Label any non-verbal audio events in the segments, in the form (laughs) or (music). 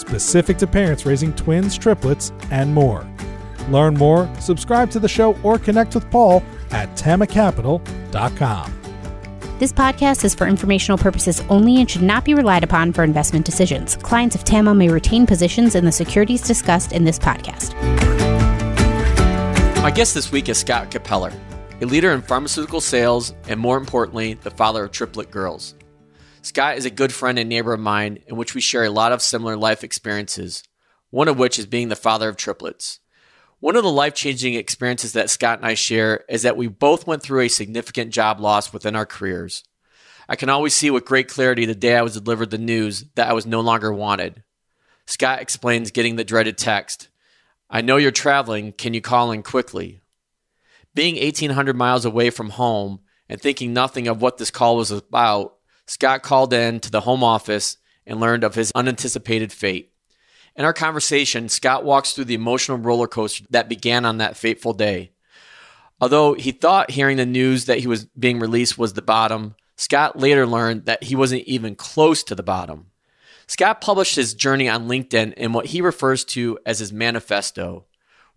specific to parents raising twins, triplets, and more. Learn more, subscribe to the show, or connect with Paul at tamacapital.com. This podcast is for informational purposes only and should not be relied upon for investment decisions. Clients of TAMA may retain positions in the securities discussed in this podcast. My guest this week is Scott Capeller, a leader in pharmaceutical sales and, more importantly, the father of triplet girls. Scott is a good friend and neighbor of mine in which we share a lot of similar life experiences, one of which is being the father of triplets. One of the life changing experiences that Scott and I share is that we both went through a significant job loss within our careers. I can always see with great clarity the day I was delivered the news that I was no longer wanted. Scott explains getting the dreaded text I know you're traveling. Can you call in quickly? Being 1,800 miles away from home and thinking nothing of what this call was about, Scott called in to the home office and learned of his unanticipated fate. In our conversation, Scott walks through the emotional roller coaster that began on that fateful day. Although he thought hearing the news that he was being released was the bottom, Scott later learned that he wasn't even close to the bottom. Scott published his journey on LinkedIn in what he refers to as his manifesto.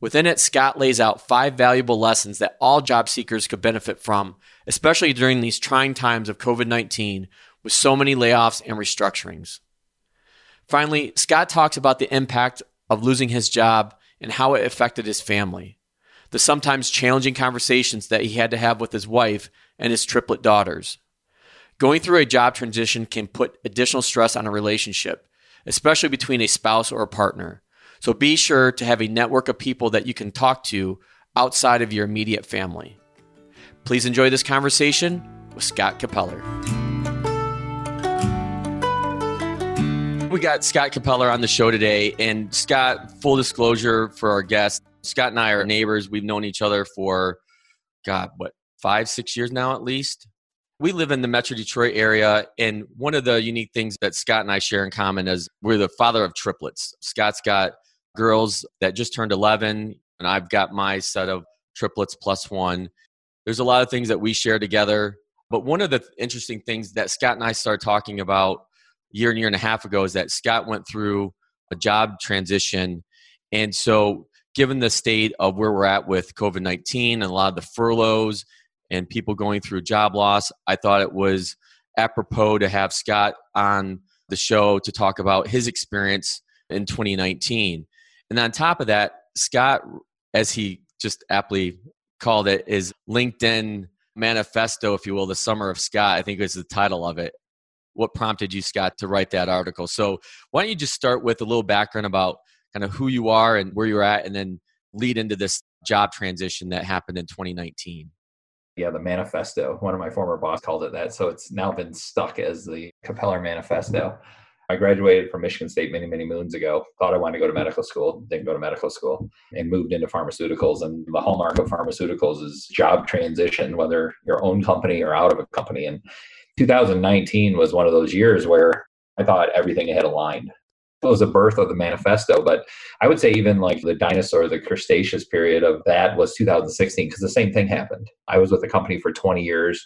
Within it, Scott lays out five valuable lessons that all job seekers could benefit from, especially during these trying times of COVID 19 with so many layoffs and restructurings. Finally, Scott talks about the impact of losing his job and how it affected his family, the sometimes challenging conversations that he had to have with his wife and his triplet daughters. Going through a job transition can put additional stress on a relationship, especially between a spouse or a partner. So be sure to have a network of people that you can talk to outside of your immediate family. Please enjoy this conversation with Scott Capeller. We got Scott Capeller on the show today. And Scott, full disclosure for our guests, Scott and I are neighbors. We've known each other for, God, what, five, six years now at least? We live in the Metro Detroit area, and one of the unique things that Scott and I share in common is we're the father of triplets. Scott's got girls that just turned 11, and I've got my set of triplets plus one. There's a lot of things that we share together. But one of the interesting things that Scott and I started talking about year and year and a half ago is that Scott went through a job transition. And so, given the state of where we're at with COVID 19 and a lot of the furloughs and people going through job loss, I thought it was apropos to have Scott on the show to talk about his experience in 2019. And on top of that, Scott, as he just aptly called it, is LinkedIn manifesto, if you will, the summer of Scott, I think was the title of it. What prompted you, Scott, to write that article? So why don't you just start with a little background about kind of who you are and where you're at, and then lead into this job transition that happened in 2019. Yeah, the manifesto. One of my former boss called it that. So it's now been stuck as the Capeller Manifesto. I graduated from Michigan State many, many moons ago. Thought I wanted to go to medical school, didn't go to medical school, and moved into pharmaceuticals. And the hallmark of pharmaceuticals is job transition, whether your own company or out of a company. And 2019 was one of those years where I thought everything had aligned. It was a birth of the manifesto, but I would say even like the dinosaur, the Cretaceous period of that was 2016 because the same thing happened. I was with the company for 20 years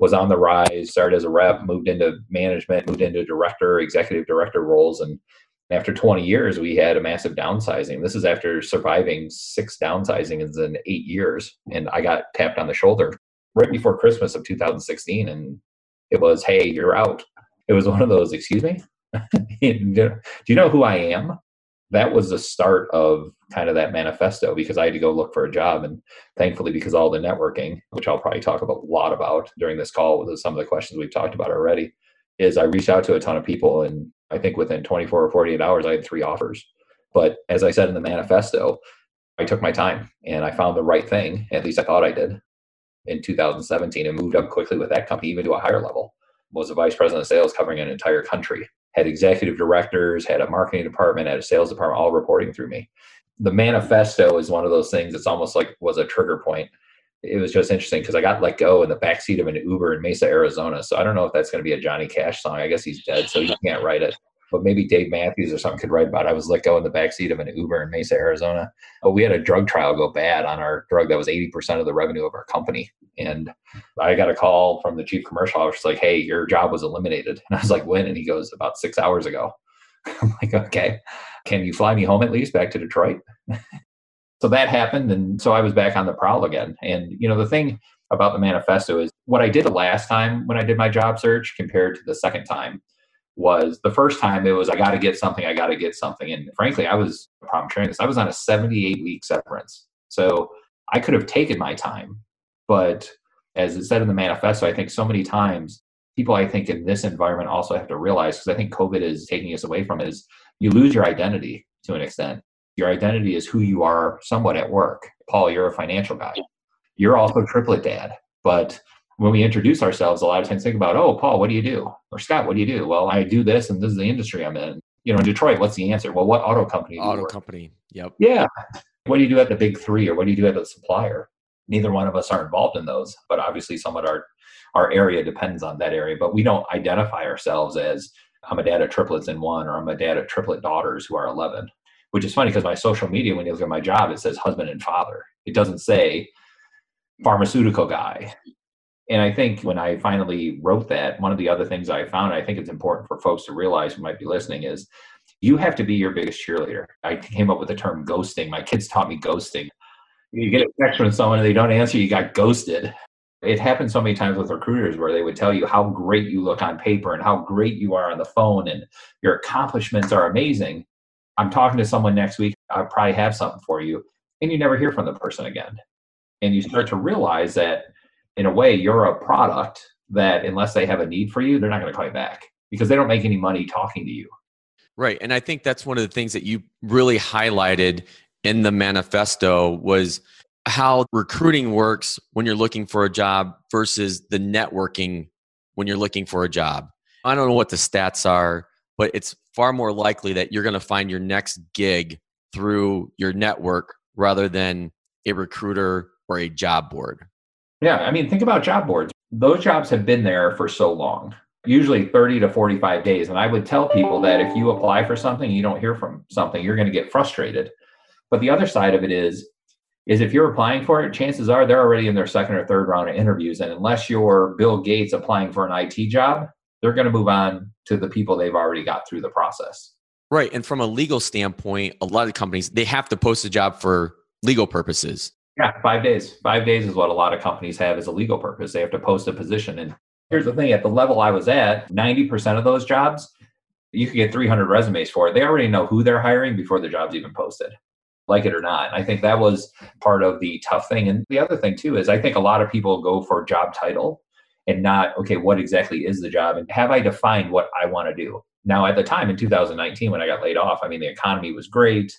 was on the rise, started as a rep, moved into management, moved into director, executive director roles. And after 20 years, we had a massive downsizing. This is after surviving six downsizings in eight years. And I got tapped on the shoulder right before Christmas of 2016. And it was, hey, you're out. It was one of those, excuse me? (laughs) Do you know who I am? That was the start of kind of that manifesto because I had to go look for a job. And thankfully, because all the networking, which I'll probably talk about a lot about during this call with some of the questions we've talked about already, is I reached out to a ton of people. And I think within 24 or 48 hours, I had three offers. But as I said in the manifesto, I took my time and I found the right thing. At least I thought I did in 2017 and moved up quickly with that company, even to a higher level. Was a vice president of sales covering an entire country had executive directors, had a marketing department, had a sales department, all reporting through me. the manifesto is one of those things that's almost like was a trigger point. It was just interesting because I got let go in the backseat of an Uber in Mesa, Arizona. So I don't know if that's going to be a Johnny Cash song. I guess he's dead, so he can't write it. But maybe Dave Matthews or something could write about it. I was let go in the backseat of an Uber in Mesa, Arizona. But we had a drug trial go bad on our drug that was 80% of the revenue of our company. And I got a call from the chief commercial officer like, hey, your job was eliminated. And I was like, when? And he goes, about six hours ago. (laughs) I'm like, okay, can you fly me home at least back to Detroit? (laughs) so that happened. And so I was back on the prowl again. And, you know, the thing about the manifesto is what I did the last time when I did my job search compared to the second time was the first time it was I got to get something, I got to get something. And frankly, I was a problem sharing this. I was on a 78 week severance. So I could have taken my time, but as it said in the manifesto, I think so many times people I think in this environment also have to realize because I think COVID is taking us away from it, is you lose your identity to an extent. Your identity is who you are somewhat at work. Paul, you're a financial guy. You're also triplet dad. But when we introduce ourselves, a lot of times think about, oh, Paul, what do you do? Or Scott, what do you do? Well, I do this and this is the industry I'm in. You know, in Detroit, what's the answer? Well, what auto company Auto company. Yep. Yeah. What do you do at the big three or what do you do at the supplier? Neither one of us are involved in those, but obviously somewhat our our area depends on that area. But we don't identify ourselves as I'm a dad of triplets in one or I'm a dad of triplet daughters who are 11, which is funny because my social media, when you look at my job, it says husband and father. It doesn't say pharmaceutical guy. And I think when I finally wrote that, one of the other things I found, I think it's important for folks to realize who might be listening is you have to be your biggest cheerleader. I came up with the term ghosting. My kids taught me ghosting. You get a text from someone and they don't answer, you got ghosted. It happened so many times with recruiters where they would tell you how great you look on paper and how great you are on the phone and your accomplishments are amazing. I'm talking to someone next week, I probably have something for you. And you never hear from the person again. And you start to realize that in a way, you're a product that unless they have a need for you, they're not going to call you back because they don't make any money talking to you. Right. And I think that's one of the things that you really highlighted in the manifesto was how recruiting works when you're looking for a job versus the networking when you're looking for a job. I don't know what the stats are, but it's far more likely that you're going to find your next gig through your network rather than a recruiter or a job board. Yeah, I mean, think about job boards. Those jobs have been there for so long, usually 30 to 45 days. And I would tell people that if you apply for something, you don't hear from something, you're going to get frustrated. But the other side of it is, is if you're applying for it, chances are they're already in their second or third round of interviews. And unless you're Bill Gates applying for an IT job, they're going to move on to the people they've already got through the process. Right. And from a legal standpoint, a lot of companies, they have to post a job for legal purposes. Yeah, five days. Five days is what a lot of companies have as a legal purpose. They have to post a position. And here's the thing at the level I was at, 90% of those jobs, you could get 300 resumes for it. They already know who they're hiring before the job's even posted, like it or not. I think that was part of the tough thing. And the other thing, too, is I think a lot of people go for job title and not, okay, what exactly is the job? And have I defined what I want to do? Now, at the time in 2019, when I got laid off, I mean, the economy was great,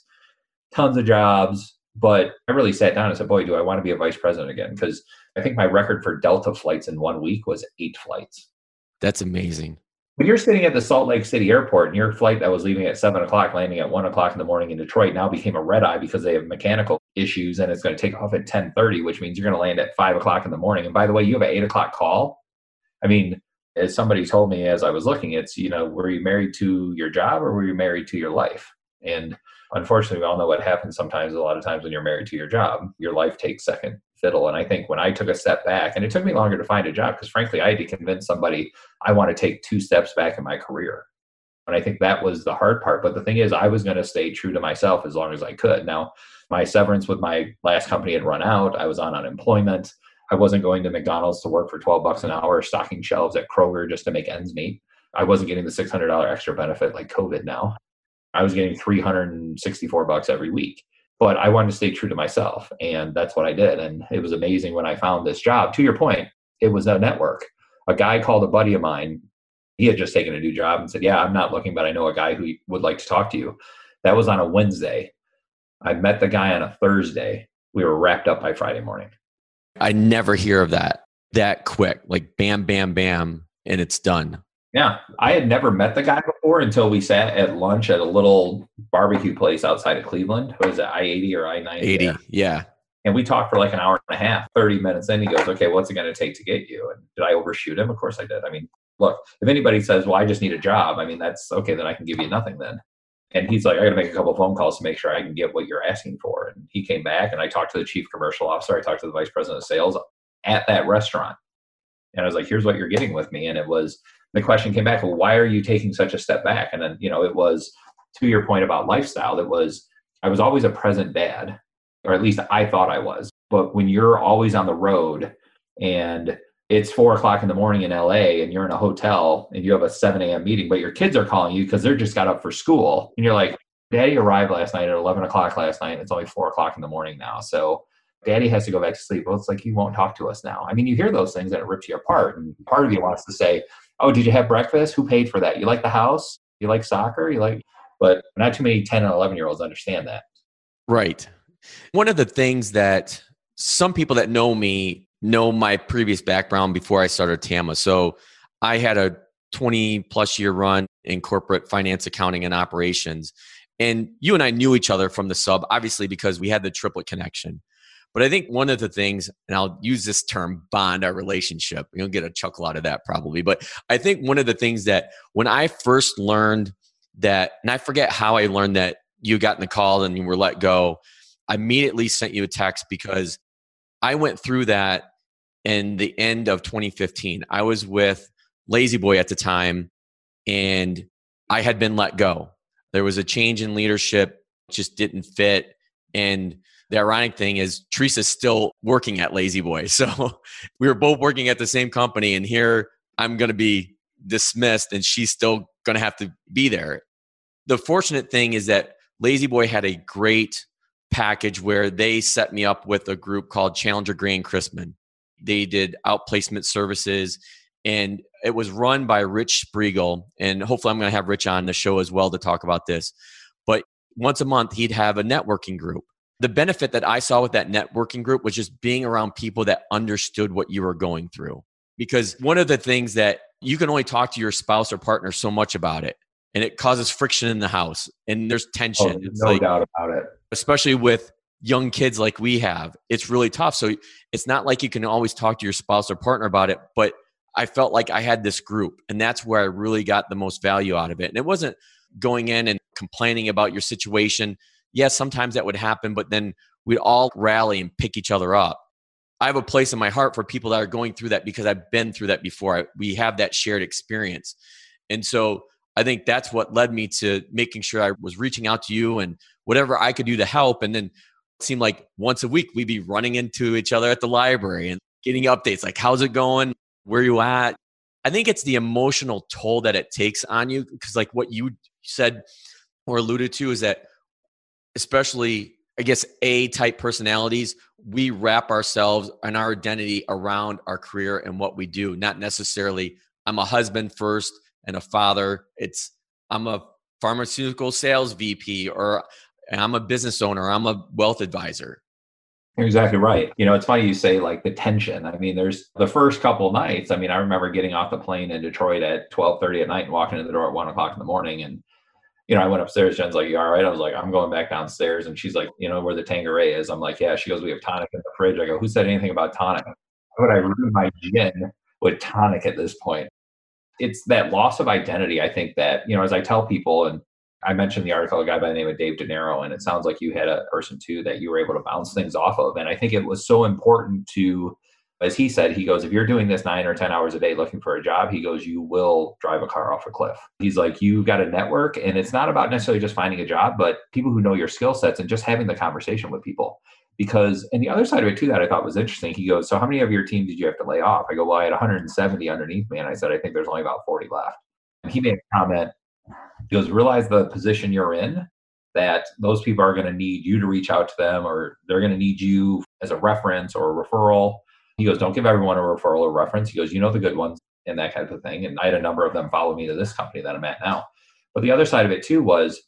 tons of jobs, but I really sat down and said, boy, do I want to be a vice president again? Because I think my record for Delta flights in one week was eight flights. That's amazing. When you're sitting at the Salt Lake City airport and your flight that was leaving at seven o'clock, landing at one o'clock in the morning in Detroit now became a red eye because they have mechanical issues and it's going to take off at 1030, which means you're going to land at five o'clock in the morning. And by the way, you have an eight o'clock call. I mean, as somebody told me as I was looking, it's, you know, were you married to your job or were you married to your life? And unfortunately, we all know what happens sometimes. A lot of times when you're married to your job, your life takes second fiddle. And I think when I took a step back, and it took me longer to find a job because frankly, I had to convince somebody I want to take two steps back in my career. And I think that was the hard part. But the thing is, I was going to stay true to myself as long as I could. Now, my severance with my last company had run out. I was on unemployment. I wasn't going to McDonald's to work for 12 bucks an hour, stocking shelves at Kroger just to make ends meet. I wasn't getting the $600 extra benefit like COVID now. I was getting 364 bucks every week. But I wanted to stay true to myself. And that's what I did. And it was amazing when I found this job. To your point, it was a network. A guy called a buddy of mine. He had just taken a new job and said, Yeah, I'm not looking, but I know a guy who would like to talk to you. That was on a Wednesday. I met the guy on a Thursday. We were wrapped up by Friday morning. I never hear of that that quick, like bam, bam, bam, and it's done. Yeah, I had never met the guy before until we sat at lunch at a little barbecue place outside of Cleveland. Was it I 80 or I 90? 80, yeah. And we talked for like an hour and a half, 30 minutes. Then he goes, Okay, what's it going to take to get you? And did I overshoot him? Of course I did. I mean, look, if anybody says, Well, I just need a job, I mean, that's okay, then I can give you nothing then. And he's like, I got to make a couple phone calls to make sure I can get what you're asking for. And he came back and I talked to the chief commercial officer. I talked to the vice president of sales at that restaurant. And I was like, here's what you're getting with me. And it was the question came back, well, why are you taking such a step back? And then, you know, it was to your point about lifestyle, it was I was always a present dad, or at least I thought I was. But when you're always on the road and it's four o'clock in the morning in LA and you're in a hotel and you have a 7 a.m. meeting, but your kids are calling you because they're just got up for school. And you're like, Daddy arrived last night at 11 o'clock last night. It's only four o'clock in the morning now. So daddy has to go back to sleep. Well, it's like, he won't talk to us now. I mean, you hear those things and it rips you apart. And part of you wants to say, Oh, did you have breakfast? Who paid for that? You like the house? You like soccer? You like, but not too many 10 and 11 year olds understand that. Right. One of the things that some people that know me know my previous background before I started Tama. So I had a 20 plus year run in corporate finance, accounting, and operations. And you and I knew each other from the sub, obviously, because we had the triplet connection. But I think one of the things, and I'll use this term bond our relationship, you'll get a chuckle out of that probably. But I think one of the things that when I first learned that, and I forget how I learned that you got in the call and you were let go, I immediately sent you a text because I went through that in the end of 2015. I was with La-Z-Boy at the time and I had been let go. There was a change in leadership, just didn't fit. And the ironic thing is Teresa's still working at La-Z-Boy. (laughs) So we were both working at the same company and here I'm going to be dismissed and she's still going to have to be there. The fortunate thing is that La-Z-Boy had a great package where they set me up with a group called Challenger Gray and Christmas. They did outplacement services and it was run by Rich Spriegel. And hopefully I'm going to have Rich on the show as well to talk about this. But once a month, he'd have a networking group the benefit that I saw with that networking group was just being around people that understood what you were going through. Because one of the things that you can only talk to your spouse or partner so much about it, and it causes friction in the house, and there's tension. Oh, no like, doubt about it. Especially with young kids like we have, it's really tough. So it's not like you can always talk to your spouse or partner about it, but I felt like I had this group, and that's where I really got the most value out of it. And it wasn't going in and complaining about your situation yes, sometimes that would happen, but then we'd all rally and pick each other up. I have a place in my heart for people that are going through that because I've been through that before. I, we have that shared experience. And so I think that's what led me to making sure I was reaching out to you and whatever I could do to help. And then it seemed like once a week we'd be running into each other at the library and getting updates like, how's it going? Where you at? I think it's the emotional toll that it takes on you because, like what you said or alluded to, is that especially I guess A type personalities, we wrap ourselves and our identity around our career and what we do, not necessarily I'm a husband first and a father. It's I'm a pharmaceutical sales VP or I'm a business owner, I'm a wealth advisor. You're exactly right. You know, it's funny you say like the tension. I mean, there's the first couple nights. I mean, I remember getting off the plane in Detroit at 12:30 at night and walking in the door at one o'clock in the morning, and you know, I went upstairs. Jen's like, "You all right?" I was like, "I'm going back downstairs," and she's like, mm-hmm. "You know where the Tanqueray is?" I'm like, "Yeah." She goes, "We have tonic in the fridge." I go, "Who said anything about tonic?" Would I ruin my gin with tonic at this point? It's that loss of identity. I think that you know, as I tell people, and I mentioned the article, a guy by the name of Dave DeNiro, and it sounds like you had a person too that you were able to bounce things off of. And I think it was so important to as he said, he goes, if you're doing this nine or 10 hours a day looking for a job, he goes, you will drive a car off a cliff. He's like, you've got a network, and it's not about necessarily just finding a job, but people who know your skill sets and just having the conversation with people. Because, and the other side of it too, that I thought was interesting, he goes, so how many of your team did you have to lay off? I go, well, I had 170 underneath me. And I said, I think there's only about 40 left. And he made a comment, he goes, realize the position you're in that those people are going to need you to reach out to them or they're going to need you as a reference or a referral he goes, don't give everyone a referral or reference. He goes, you know the good ones and that kind of thing. And I had a number of them follow me to this company that I'm at now. But the other side of it too was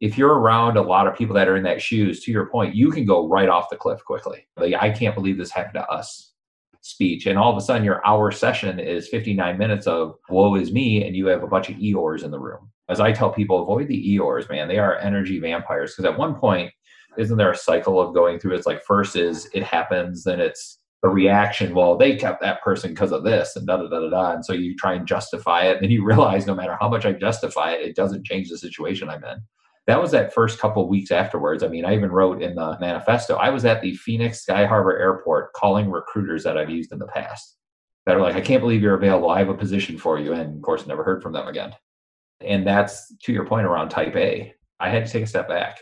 if you're around a lot of people that are in that shoes, to your point, you can go right off the cliff quickly. Like, I can't believe this happened to us speech. And all of a sudden, your hour session is 59 minutes of woe is me, and you have a bunch of Eeyores in the room. As I tell people, avoid the Eeyores, man. They are energy vampires. Because at one point, isn't there a cycle of going through? It's like first is it happens, then it's a reaction. Well, they kept that person because of this, and da da da da da. And so you try and justify it, and then you (laughs) realize no matter how much I justify it, it doesn't change the situation I'm in. That was that first couple weeks afterwards. I mean, I even wrote in the manifesto. I was at the Phoenix Sky Harbor Airport calling recruiters that I've used in the past that are like, I can't believe you're available. I have a position for you. And of course, never heard from them again. And that's to your point around type A. I had to take a step back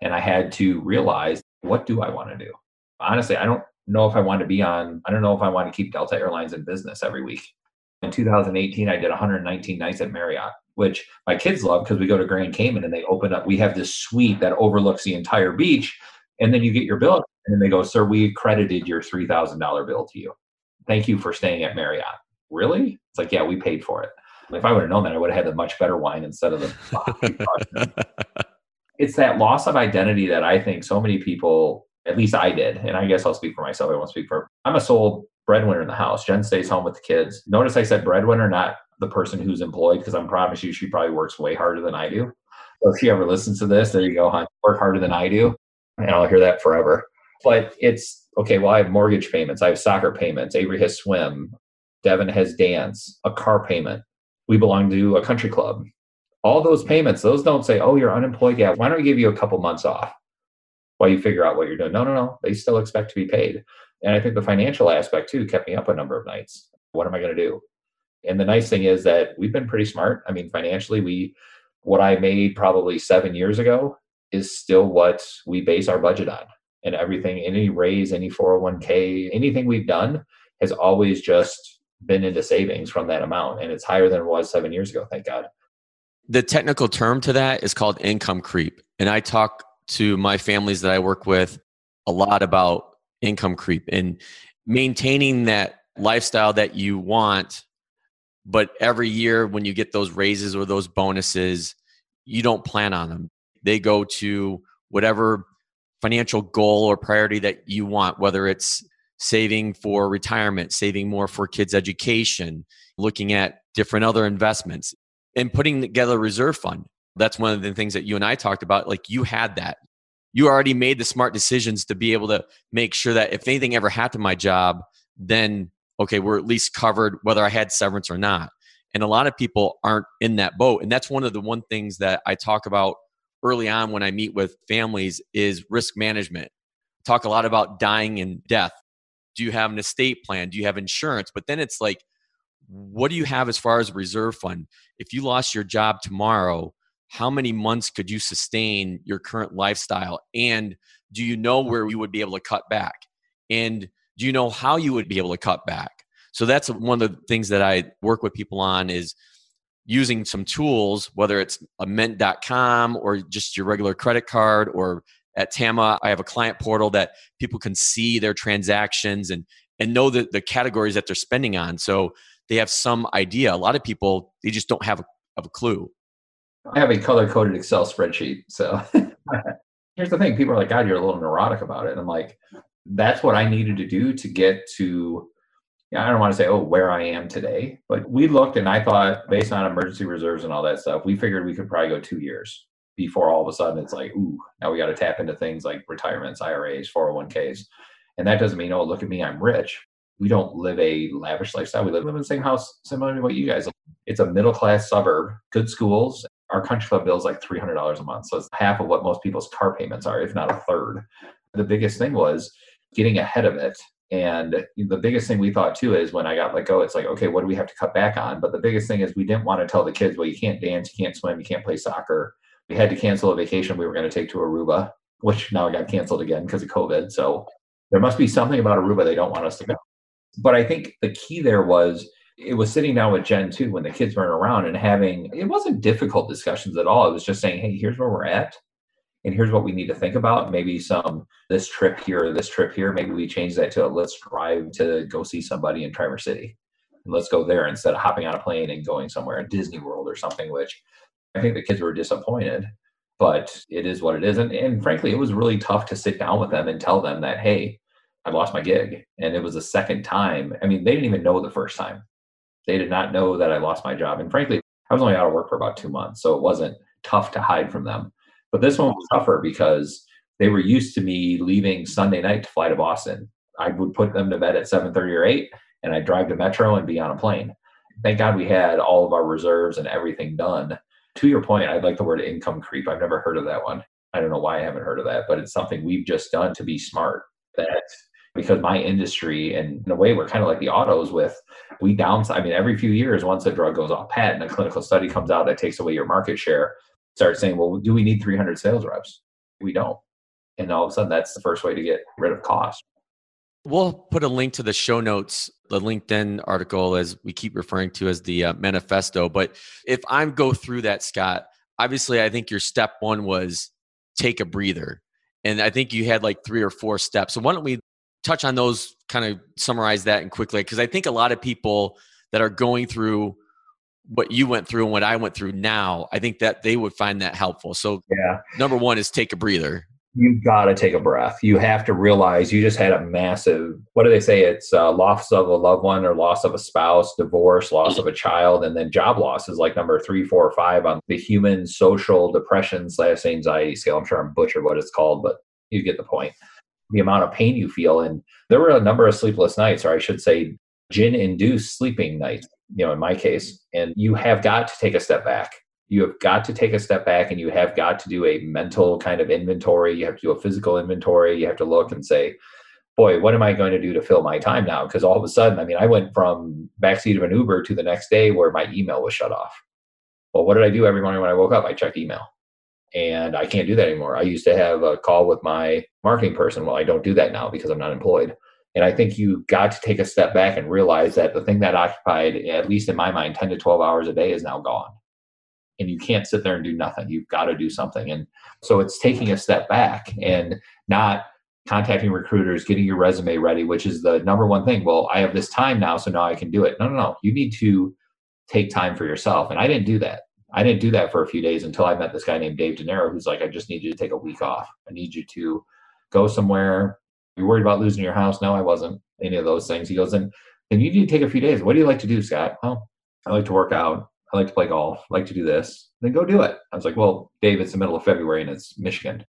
and I had to realize what do I want to do? Honestly, I don't know if I want to be on, I don't know if I want to keep Delta Airlines in business every week. In 2018, I did 119 nights at Marriott, which my kids love because we go to Grand Cayman and they open up, we have this suite that overlooks the entire beach. And then you get your bill and they go, Sir, we credited your $3,000 bill to you. Thank you for staying at Marriott. Really? It's like, yeah, we paid for it. If I would have known that, I would have had the much better wine instead of the. (laughs) it's that loss of identity that I think so many people, at least I did, and I guess I'll speak for myself. I won't speak for. I'm a sole breadwinner in the house. Jen stays home with the kids. Notice I said breadwinner, not the person who's employed, because I'm promise you, she probably works way harder than I do. So if she ever listens to this, there you go, hon. Work harder than I do, and I'll hear that forever. But it's okay. Well, I have mortgage payments. I have soccer payments. Avery has swim. Devin has dance. A car payment we belong to a country club. All those payments, those don't say, oh, you're unemployed. Yeah, why don't we give you a couple months off while you figure out what you're doing? No, no, no. They still expect to be paid. And I think the financial aspect too kept me up a number of nights. What am I going to do? And the nice thing is that we've been pretty smart. I mean, financially, we what I made probably seven years ago is still what we base our budget on. And everything, any raise, any 401k, anything we've done has always just been into savings from that amount and it's higher than it was seven years ago thank god the technical term to that is called income creep and i talk to my families that i work with a lot about income creep and maintaining that lifestyle that you want but every year when you get those raises or those bonuses you don't plan on them they go to whatever financial goal or priority that you want whether it's saving for retirement, saving more for kids' education, looking at different other investments, and putting together a reserve fund. That's one of the things that you and I talked about. Like you had that. You already made the smart decisions to be able to make sure that if anything ever happened to my job, then okay, we're at least covered whether I had severance or not. And a lot of people aren't in that boat. And that's one of the one things that I talk about early on when I meet with families is risk management. Talk a lot about dying and death do you have an estate plan do you have insurance but then it's like what do you have as far as reserve fund if you lost your job tomorrow how many months could you sustain your current lifestyle and do you know mm-hmm. where you would be able to cut back and do you know how you would be able to cut back so that's one of the things that i work with people on is using some tools whether it's a mint.com or just your regular credit card or at Tama, I have a client portal that people can see their transactions and and know the, the categories that they're spending on. So they have some idea. A lot of people they just don't have a, have a clue. I have a color coded Excel spreadsheet. So (laughs) here's the thing: people are like, "God, you're a little neurotic about it." And I'm like, that's what I needed to do to get to. I don't want to say, oh, where I am today, but we looked and I thought, based on emergency reserves and all that stuff, we figured we could probably go two years before all of a sudden it's like, ooh, now we got to tap into things like retirements, IRAs, 401ks. And that doesn't mean, oh, look at me, I'm rich. We don't live a lavish lifestyle. We live in the same house, similar to what you guys. It's a middle class suburb, good schools. Our country club bill is like $300 a month. So it's half of what most people's car payments are, if not a third. The biggest thing was getting ahead of it. And the biggest thing we thought too is when I got let go, it's like, okay, what do we have to cut back on? But the biggest thing is we didn't want to tell the kids, well, you can't dance, you can't swim, you can't play soccer we had to cancel a vacation we were going to take to Aruba, which now got canceled again because of COVID. So there must be something about Aruba they don't want us to go. But I think the key there was it was sitting down with Jen too when the kids weren't around and having it wasn't difficult discussions at all. It was just saying, hey, here's where we're at. And here's what we need to think about. Maybe some this trip here, this trip here. Maybe we change that to let's drive to go see somebody in Traverse City. And let's go there instead of hopping on a plane and going somewhere in Disney World or something, which I think the kids were disappointed, but it is what it is. And, and frankly, it was really tough to sit down with them and tell them that, hey, I lost my gig. And it was the second time. I mean, they didn't even know the first time. They did not know that I lost my job. And frankly, I was only out of work for about two months, so it wasn't tough to hide from them. But this one was tougher because they were used to me leaving Sunday night to fly to Boston. I would put them to bed at 7:30 or 8 and I'd drive to Metro and be on a plane. Thank God we had all of our reserves and everything done. To your point, I'd like the word income creep. I've never heard of that one. I don't know why I haven't heard of that, but it's something we've just done to be smart. That because my industry and in a way we're kind of like the autos with we downsize. I mean, every few years, once a drug goes off patent, a clinical study comes out that takes away your market share. Start saying, well, do we need 300 sales reps? We don't. And all of a sudden, that's the first way to get rid of cost. We'll put a link to the show notes, the LinkedIn article, as we keep referring to as the uh, manifesto. But if I'm go through that, Scott, obviously, I think your step one was take a breather. And I think you had like three or four steps. So why don't we touch on those, kind of summarize that and quickly? Because I think a lot of people that are going through what you went through and what I went through now, I think that they would find that helpful. So, yeah, number one is take a breather you've got to take a breath. You have to realize you just had a massive, what do they say? It's uh, loss of a loved one or loss of a spouse, divorce, loss of a child, and then job loss is like number three, four, or five on the human social depression slash anxiety scale. I'm sure I'm butchered what it's called, but you get the point. The amount of pain you feel. And there were a number of sleepless nights, or I should say, gin induced sleeping nights, you know, in my case. And you have got to take a step back you have got to take a step back and you have got to do a mental kind of inventory. You have to do a physical inventory. You have to look and say, boy, what am I going to do to fill my time now? Because all of a sudden, I mean, I went from backseat of an Uber to the next day where my email was shut off. Well, what did I do every morning when I woke up? I checked email. And I can't do that anymore. I used to have a call with my marketing person. Well, I don't do that now because I'm not employed. And I think you got to take a step back and realize that the thing that occupied, at least in my mind, 10 to 12 hours a day is now gone and you can't sit there and do nothing. You've got to do something. And so it's taking a step back and not contacting recruiters, getting your resume ready, which is the number one thing. Well, I have this time now, so now I can do it. No, no, no. You need to take time for yourself. And I didn't do that. I didn't do that for a few days until I met this guy named Dave De who's like, I just need you to take a week off. I need you to go somewhere. You're worried about losing your house? No, I wasn't. Any of those things. He goes, and then you need to take a few days. What do you like to do, Scott? Well, I like to work out. I like to play golf, I like to do this, then go do it. I was like, well, Dave, it's the middle of February and it's Michigan.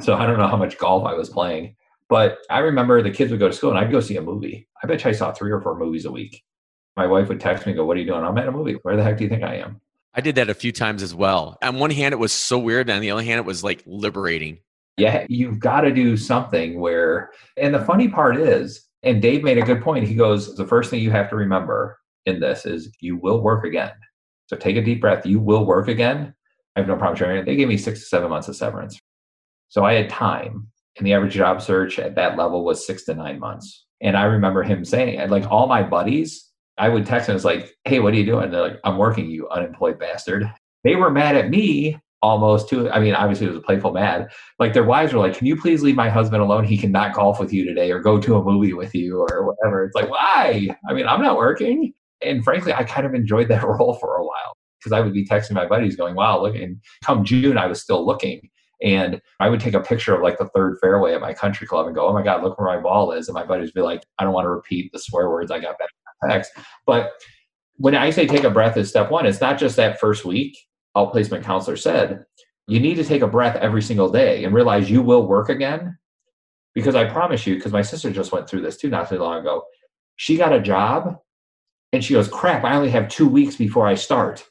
So I don't know how much golf I was playing. But I remember the kids would go to school and I'd go see a movie. I bet you I saw three or four movies a week. My wife would text me and go, What are you doing? I'm at a movie. Where the heck do you think I am? I did that a few times as well. On one hand, it was so weird. And on the other hand, it was like liberating. Yeah, you've got to do something where, and the funny part is, and Dave made a good point. He goes, The first thing you have to remember in this is you will work again. So take a deep breath. You will work again. I have no problem sharing it. They gave me six to seven months of severance. So I had time. And the average job search at that level was six to nine months. And I remember him saying, like all my buddies, I would text them, it's like, hey, what are you doing? They're like, I'm working, you unemployed bastard. They were mad at me almost too. I mean, obviously it was a playful mad. Like their wives were like, Can you please leave my husband alone? He cannot golf with you today or go to a movie with you or whatever. It's like, why? I mean, I'm not working. And frankly, I kind of enjoyed that (laughs) role for a while because I would be texting my buddies going, wow, look, and come June, I was still looking. And I would take a picture of like the third fairway at my country club and go, oh my God, look where my ball is. And my buddies would be like, I don't want to repeat the swear words I got back But when I say take a breath is step one, it's not just that first week. Outplacement counselor said, you need to take a breath every single day and realize you will work again. Because I promise you, because my sister just went through this too not too long ago. She got a job and she goes, crap, I only have two weeks before I start.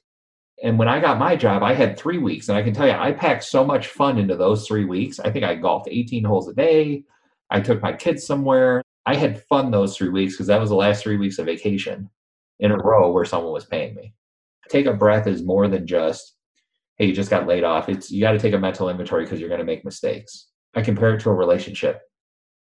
And when I got my job, I had three weeks. And I can tell you, I packed so much fun into those three weeks. I think I golfed 18 holes a day. I took my kids somewhere. I had fun those three weeks because that was the last three weeks of vacation in a row where someone was paying me. Take a breath is more than just, hey, you just got laid off. It's you got to take a mental inventory because you're going to make mistakes. I compare it to a relationship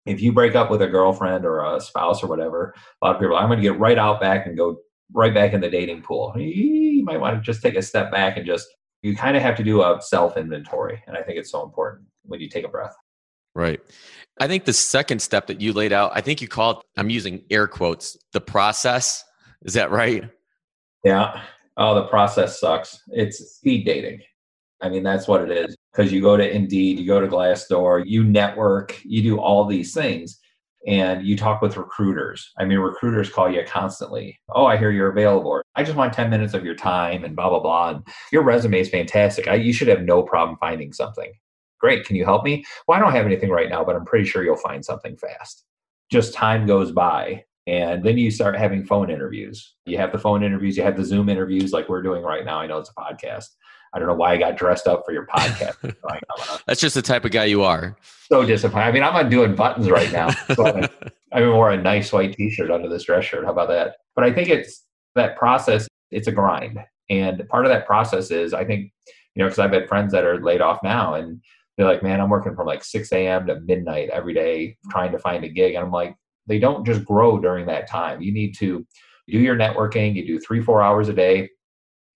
if you break up with a girlfriend or a spouse or whatever, a lot of people, I'm going to get right out back and go right back in the dating pool. You might want to just take a step back and just, you kind of have to do a self inventory. And I think it's so important when you take a breath. Right. I think the second step that you laid out, I think you called, I'm using air quotes, the process. Is that right? Yeah. Oh, the process sucks. It's speed dating. I mean, that's what it is because you go to Indeed, you go to Glassdoor, you network, you do all these things. and you talk with recruiters. I mean, recruiters call you constantly. Oh, I hear you're available. I just want 10 minutes of your time and blah, blah, blah. And your resume is fantastic. I, you should have no problem finding something. Great. Can you help me? Well, I don't have anything right now, but I'm pretty sure you'll find something fast. Just time goes by. And then you start having phone interviews. You have the phone interviews, you have the Zoom interviews like we're doing right now. I know it's a podcast. I don't know why I got dressed up for your podcast. (laughs) Uh, That's just the type of guy you are. So disappointed. I mean, I'm not doing buttons right now. (laughs) So I, I wore a nice white t-shirt under this dress shirt. How about that? But I think it's that process. It's a grind, and part of that process is I think you know because I've had friends that are laid off now, and they're like, "Man, I'm working from like 6 a.m. to midnight every day trying to find a gig," and I'm like, they don't just grow during that time. You need to do your networking. You do three, four hours a day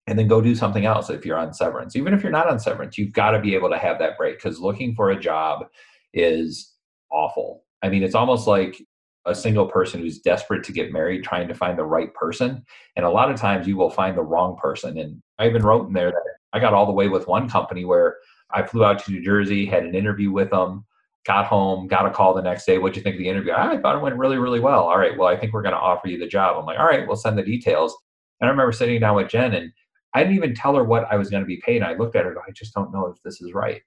and then go do something else if you're on severance. Even if you're not on severance, you've got to be able to have that break because looking for a job is awful. I mean, it's almost like a single person who's desperate to get married trying to find the right person. And a lot of times you will find the wrong person. And I even wrote in there that I got all the way with one company where I flew out to New Jersey, had an interview with them, got home, got a call the next day. What'd you think of the interview? I thought it went really, really well. All right, well, I think we're going to offer you the job. I'm like, all right, we'll send the details. And I remember sitting down with Jen and I didn't even tell her what I was going to be paid. I looked at her, I just don't know if this is right.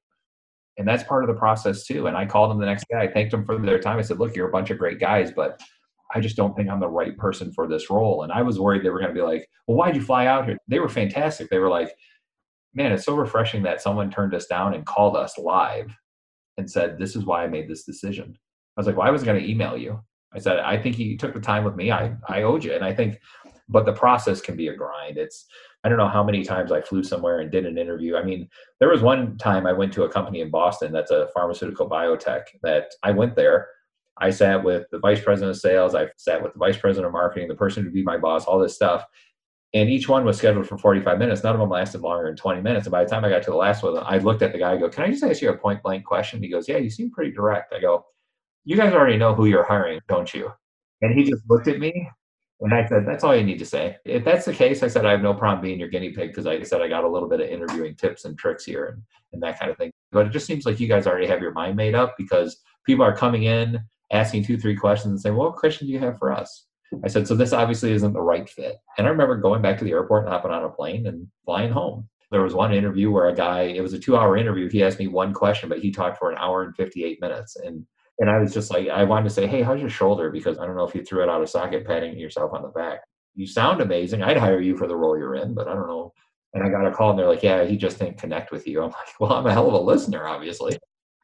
And that's part of the process too. And I called them the next day. I thanked them for their time. I said, look, you're a bunch of great guys, but I just don't think I'm the right person for this role. And I was worried they were going to be like, well, why'd you fly out here? They were fantastic. They were like, man, it's so refreshing that someone turned us down and called us live and said, this is why I made this decision. I was like, well, I was going to email you. I said, I think you took the time with me. I, I owed you. And I think, but the process can be a grind. It's, I don't know how many times I flew somewhere and did an interview. I mean, there was one time I went to a company in Boston that's a pharmaceutical biotech that I went there. I sat with the vice president of sales, I sat with the vice president of marketing, the person who would be my boss, all this stuff. And each one was scheduled for 45 minutes. None of them lasted longer than 20 minutes. And by the time I got to the last one, I looked at the guy, I go, Can I just ask you a point blank question? He goes, Yeah, you seem pretty direct. I go, You guys already know who you're hiring, don't you? And he just looked at me and I said, that's all you need to say. If that's the case, I said, I have no problem being your guinea pig because, like I said, I got a little bit of interviewing tips and tricks here and, and that kind of thing. But it just seems like you guys already have your mind made up because people are coming in, asking two, three questions and saying, well, what question do you have for us? I said, so this obviously isn't the right fit. And I remember going back to the airport and hopping on a plane and flying home. There was one interview where a guy, it was a two hour interview. He asked me one question, but he talked for an hour and 58 minutes. And and I was just like, I wanted to say, hey, how's your shoulder? Because I don't know if you threw it out of socket, patting yourself on the back you sound amazing. I'd hire you for the role you're in, but I don't know. And I got a call and they're like, yeah, he just didn't connect with you. I'm like, (laughs) well, I'm a hell of a listener, obviously.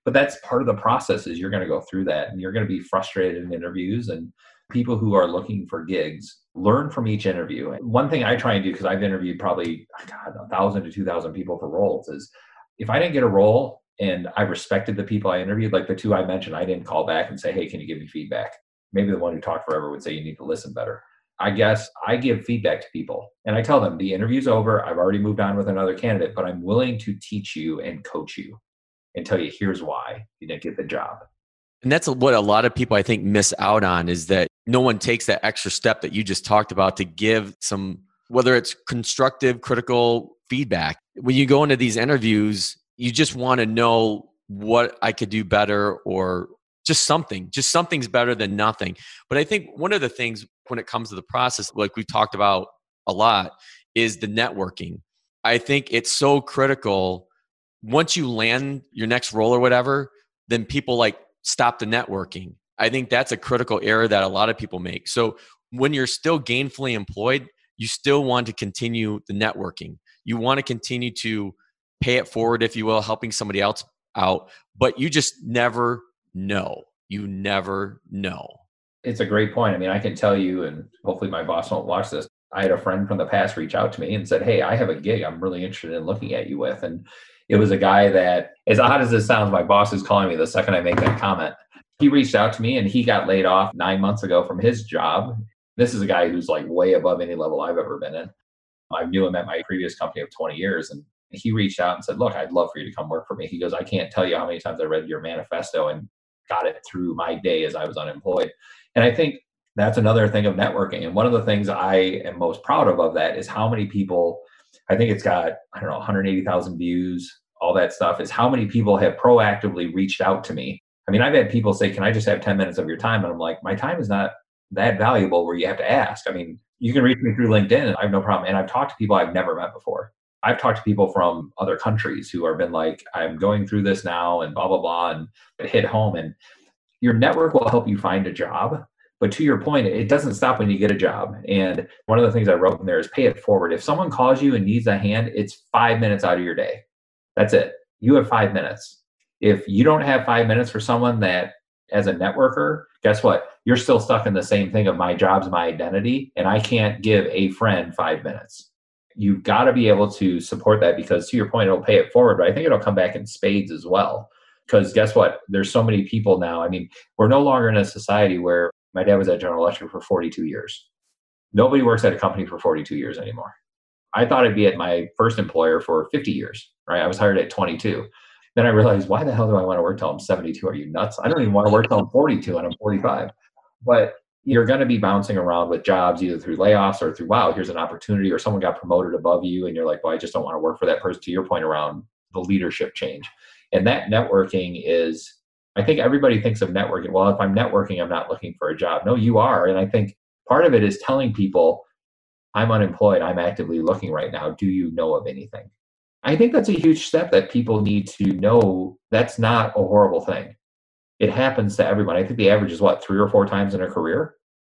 But that's part of the process is you're going to go through that and you're going to be frustrated in interviews and people who are looking for gigs learn from each interview. One thing I try and do, because I've interviewed probably God, a thousand to two thousand people for roles, is if I didn't get a role and I respected the people I interviewed, like the two I mentioned, I didn't call back and say, hey, can you give me feedback? Maybe the one who talked forever would say you need to listen better. I guess I give feedback to people and I tell them the interview's over. I've already moved on with another candidate, but I'm willing to teach you and coach you and tell you here's why you didn't get the job. And that's what a lot of people I think miss out on is that no one takes that extra step that you just talked about to give some, whether it's constructive, critical feedback. When you go into these interviews, you just want to know what I could do better or just something just something's better than nothing. But i think one of the things when it comes to the process like we've talked about a lot is the networking. I think it's so critical once you land your next role or whatever then people like stop the networking i think that's a critical error that a lot of people make so when you're still gainfully employed you still want to continue the networking you want to continue to pay it forward if you will helping somebody else out but you just never know. You never know. It's a great point. I mean, I can tell you, and hopefully my boss won't watch this. I had a friend from the past reach out to me and said, Hey, I have a gig I'm really interested in looking at you with. And it was a guy that, as odd as this sounds, my boss is calling me the second I make that comment. He reached out to me and he got laid off nine months ago from his job. This is a guy who's like way above any level I've ever been in. I knew him at my previous company of 20 years. And he reached out and said, Look, I'd love for you to come work for me. He goes, I can't tell you how many times I read your manifesto and got it through my day as I was unemployed. And I think that's another thing of networking. And one of the things I am most proud of of that is how many people, I think it's got, I don't know, 180,000 views, all that stuff, is how many people have proactively reached out to me. I mean, I've had people say, Can I just have 10 minutes of your time? And I'm like, My time is not that valuable where you have to ask. I mean, you can reach me through LinkedIn and I have no problem. And I've talked to people I've never met before. I've talked to people from other countries who have been like, I'm going through this now and blah, blah, blah, and it hit home. And your network will help you find a job. But to your point, it doesn't stop when you get a job. And one of the things I wrote in there is pay it forward. If someone calls you and needs a hand, it's five minutes out of your day. That's it. You have five minutes. If you don't have five minutes for someone that, as a networker, guess what? You're still stuck in the same thing of my job's my identity, and I can't give a friend five minutes. You've got to be able to support that because, to your point, it'll pay it forward, but I think it'll come back in spades as well. Because guess what? There's so many people now. I mean, we're no longer in a society where my dad was at General Electric for 42 years. Nobody works at a company for 42 years anymore. I thought I'd be at my first employer for 50 years, right? I was hired at 22. Then I realized, why the hell do I want to work till I'm 72? Are you nuts? I don't even want to work till I'm 42 and I'm 45. But you're going to be bouncing around with jobs either through layoffs or through, wow, here's an opportunity, or someone got promoted above you and you're like, well, I just don't want to work for that person, to your point around the leadership change. And that networking is I think everybody thinks of networking. Well, if I'm networking, I'm not looking for a job. No, you are. And I think part of it is telling people, I'm unemployed, I'm actively looking right now. Do you know of anything? I think that's a huge step that people need to know that's not a horrible thing. It happens to everyone. I think the average is what, three or four times in a career?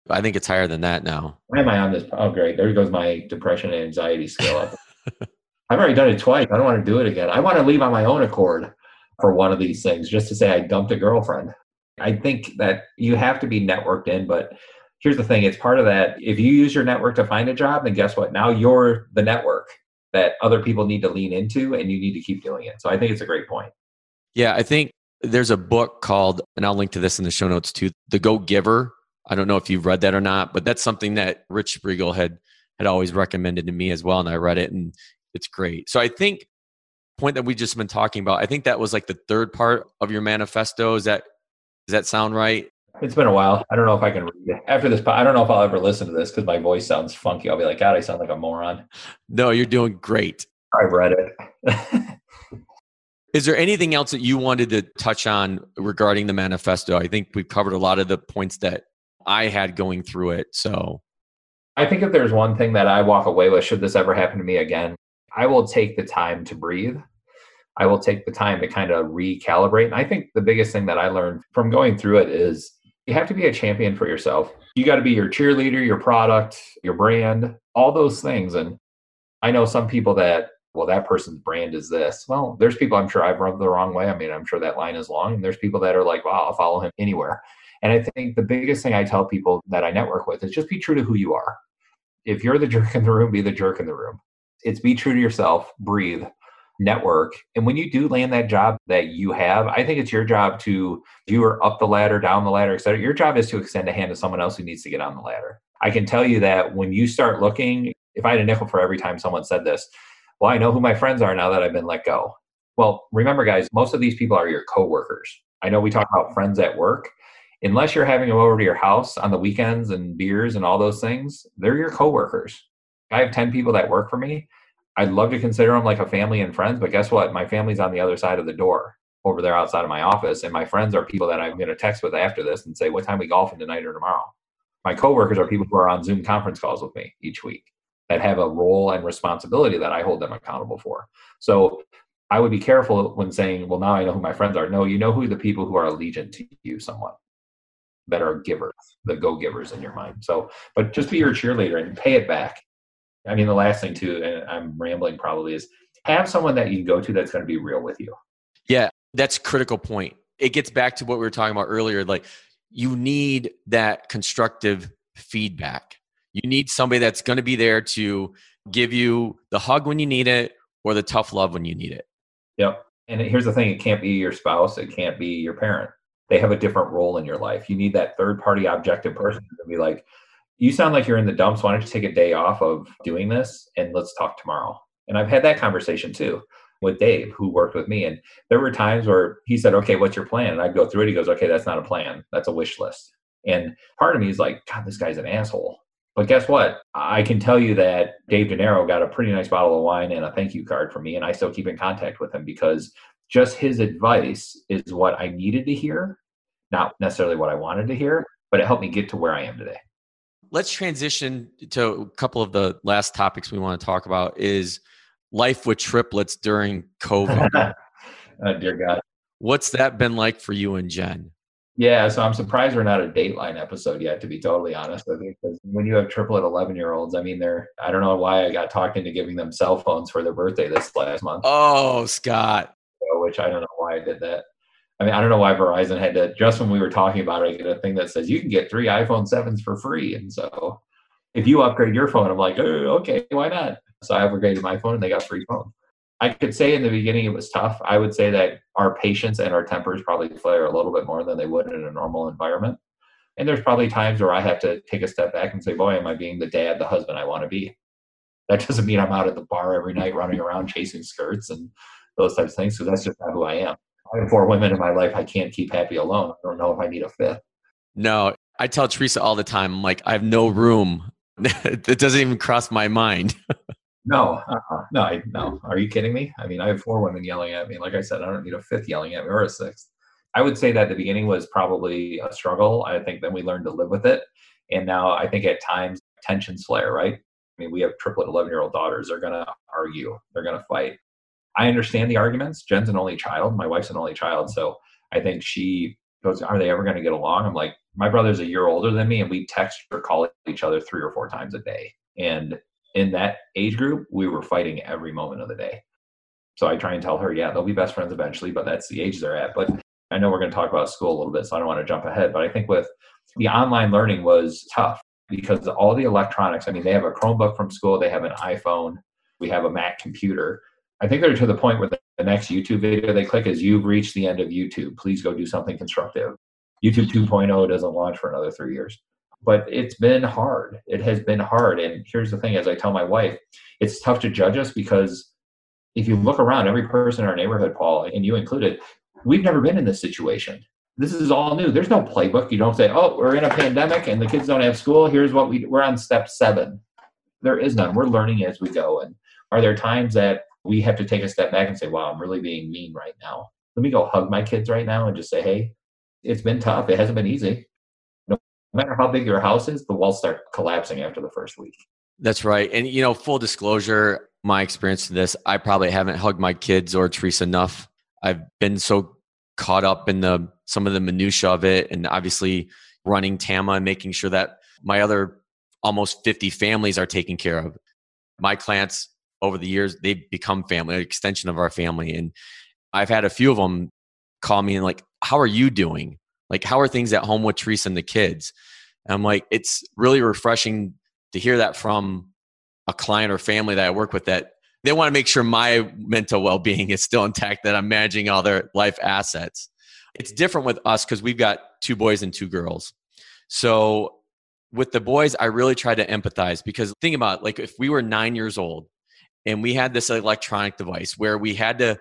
I think it's higher than that now. Why am I on this? Oh, great. There goes my depression and anxiety scale up. (laughs) I've already done it twice. I don't want to do it again. I want to leave on my own accord for one of these things just to say I dumped a girlfriend. I think that you have to be networked in, but here's the thing it's part of that. If you use your network to find a job, then guess what? Now you're the network that other people need to lean into and you need to keep doing it. So I think it's a great point. Yeah, I think there's a book called, and I'll link to this in the show notes too, The Go Giver. I don't know if you've read that or not, but that's something that Rich Spriegel had had always recommended to me as well, and I read it, and it's great. So I think point that we've just been talking about, I think that was like the third part of your manifesto. Is that does that sound right? It's been a while. I don't know if I can read it. After this, I don't know if I'll ever listen to this because my voice sounds funky. I'll be like, God, I sound like a moron. No, you're doing great. I've read it. Is there anything else that you wanted to touch on regarding the manifesto? I think we've covered a lot of the points that I had going through it. So I think if there's one thing that I walk away with, should this ever happen to me again, I will take the time to breathe. I will take the time to kind of recalibrate. And I think the biggest thing that I learned from going through it is you have to be a champion for yourself. You got to be your cheerleader, your product, your brand, all those things. And I know some people that, well, that person's brand is this. Well, there's people I'm sure I've rubbed the wrong way. I mean, I'm sure that line is long. And there's people that are like, wow, I'll follow him anywhere. And I think the biggest thing I tell people that I network with is just be true to who you are. If you're the jerk in the room, be the jerk in the room. It's be true to yourself, breathe, network. And when you do land that job that you have, I think it's your job to, you are up the ladder, down the ladder, etc. Your job is to extend a hand to someone else who needs to get on the ladder. I can tell you that when you start looking, if I had a nickel for every time someone said this, well, I know who my friends are now that I've been let go. Well, remember, guys, most of these people are your coworkers. I know we talk about friends at work. Unless you're having them over to your house on the weekends and beers and all those things, they're your coworkers. I have 10 people that work for me. I'd love to consider them like a family and friends, but guess what? My family's on the other side of the door over there outside of my office. And my friends are people that I'm going to text with after this and say, what time we golfing tonight or tomorrow? My coworkers are people who are on Zoom conference calls with me each week that have a role and responsibility that I hold them accountable for. So I would be careful when saying, well, now I know who my friends are. No, you know who the people who are allegiant to you somewhat that are givers, the go givers in your mind. So, but just be your cheerleader and pay it back. I mean, the last thing too, and I'm rambling probably, is have someone that you can go to that's going to be real with you. Yeah, that's critical point. It gets back to what we were talking about earlier. Like, you need that constructive feedback. You need somebody that's going to be there to give you the hug when you need it or the tough love when you need it. Yep. And here's the thing it can't be your spouse, it can't be your parent. They have a different role in your life. You need that third party objective person to be like, you sound like you're in the dumps. Why don't you take a day off of doing this and let's talk tomorrow? And I've had that conversation too with Dave, who worked with me. And there were times where he said, Okay, what's your plan? And I'd go through it. He goes, Okay, that's not a plan. That's a wish list. And part of me is like, God, this guy's an asshole. But guess what? I can tell you that Dave Gennaro got a pretty nice bottle of wine and a thank you card for me. And I still keep in contact with him because just his advice is what I needed to hear Not necessarily what I wanted to hear, but it helped me get to where I am today. Let's transition to a couple of the last topics we want to talk about is life with triplets during COVID. (laughs) oh, dear God. What's that been like for you and Jen? Yeah, so I'm surprised we're not a Dateline episode yet, to be totally honest with you. Because when you have triplet 11 year olds, I mean, they're, I don't know why I got talked into giving them cell phones for their birthday this last month. Oh, Scott. Which I don't know why I did that. I mean, I don't know why Verizon had to, just when we were talking about it, I get a thing that says you can get three iPhone 7s for free. And so if you upgrade your phone, I'm like, oh, okay, why not? So I upgraded my phone and they got free phone. I could say in the beginning it was tough. I would say that our patience and our tempers probably flare a little bit more than they would in a normal environment. And there's probably times where I have to take a step back and say, boy, am I being the dad, the husband I want to be? That doesn't mean I'm out at the bar every night running around chasing skirts and those types of things. So that's just not who I am. I have four women in my life. I can't keep happy alone. I don't know if I need a fifth. No, I tell Teresa all the time, I'm like, I have no room. (laughs) it doesn't even cross my mind. (laughs) No, uh-uh. no, I, no. Are you kidding me? I mean, I have four women yelling at me. Like I said, I don't need a fifth yelling at me or a sixth. I would say that the beginning was probably a struggle. I think then we learned to live with it. And now I think at times tensions flare, right? I mean, we have triplet 11 year old daughters. They're going to argue, they're going to fight. I understand the arguments. Jen's an only child. My wife's an only child. So I think she goes, Are they ever going to get along? I'm like, My brother's a year older than me, and we text or call each other three or four times a day. And in that age group, we were fighting every moment of the day. So I try and tell her, yeah, they'll be best friends eventually, but that's the age they're at. But I know we're going to talk about school a little bit, so I don't want to jump ahead. But I think with the online learning was tough because all the electronics, I mean, they have a Chromebook from school, they have an iPhone, we have a Mac computer. I think they're to the point where the next YouTube video they click is you've reached the end of YouTube. Please go do something constructive. YouTube 2.0 doesn't launch for another three years but it's been hard. It has been hard. And here's the thing as I tell my wife, it's tough to judge us because if you look around, every person in our neighborhood, Paul, and you included, we've never been in this situation. This is all new. There's no playbook. You don't say, oh, we're in a pandemic and the kids don't have school. Here's what we, we're on step seven. There is none. We're learning as we go. And are there times that we have to take a step back and say, wow, I'm really being mean right now? Let me go hug my kids right now and just say, hey, it's been tough. It hasn't been easy no matter how big your house is, the walls start collapsing after the first week. That's right. And, you know, full disclosure, my experience in this, I probably haven't hugged my kids or Teresa enough. I've been so caught up in the some of the minutia of it and obviously running Tama and making sure that my other almost 50 families are taken care of. My clients over the years, they've become family, an extension of our family. And I've had a few of them call me and like, how are you doing? Like, how are things at home with Teresa and the kids? And I'm like, it's really refreshing to hear that from a client or family that I work with that they want to make sure my mental well being is still intact, that I'm managing all their life assets. It's different with us because we've got two boys and two girls. So with the boys, I really try to empathize because think about it, like if we were nine years old and we had this electronic device where we had to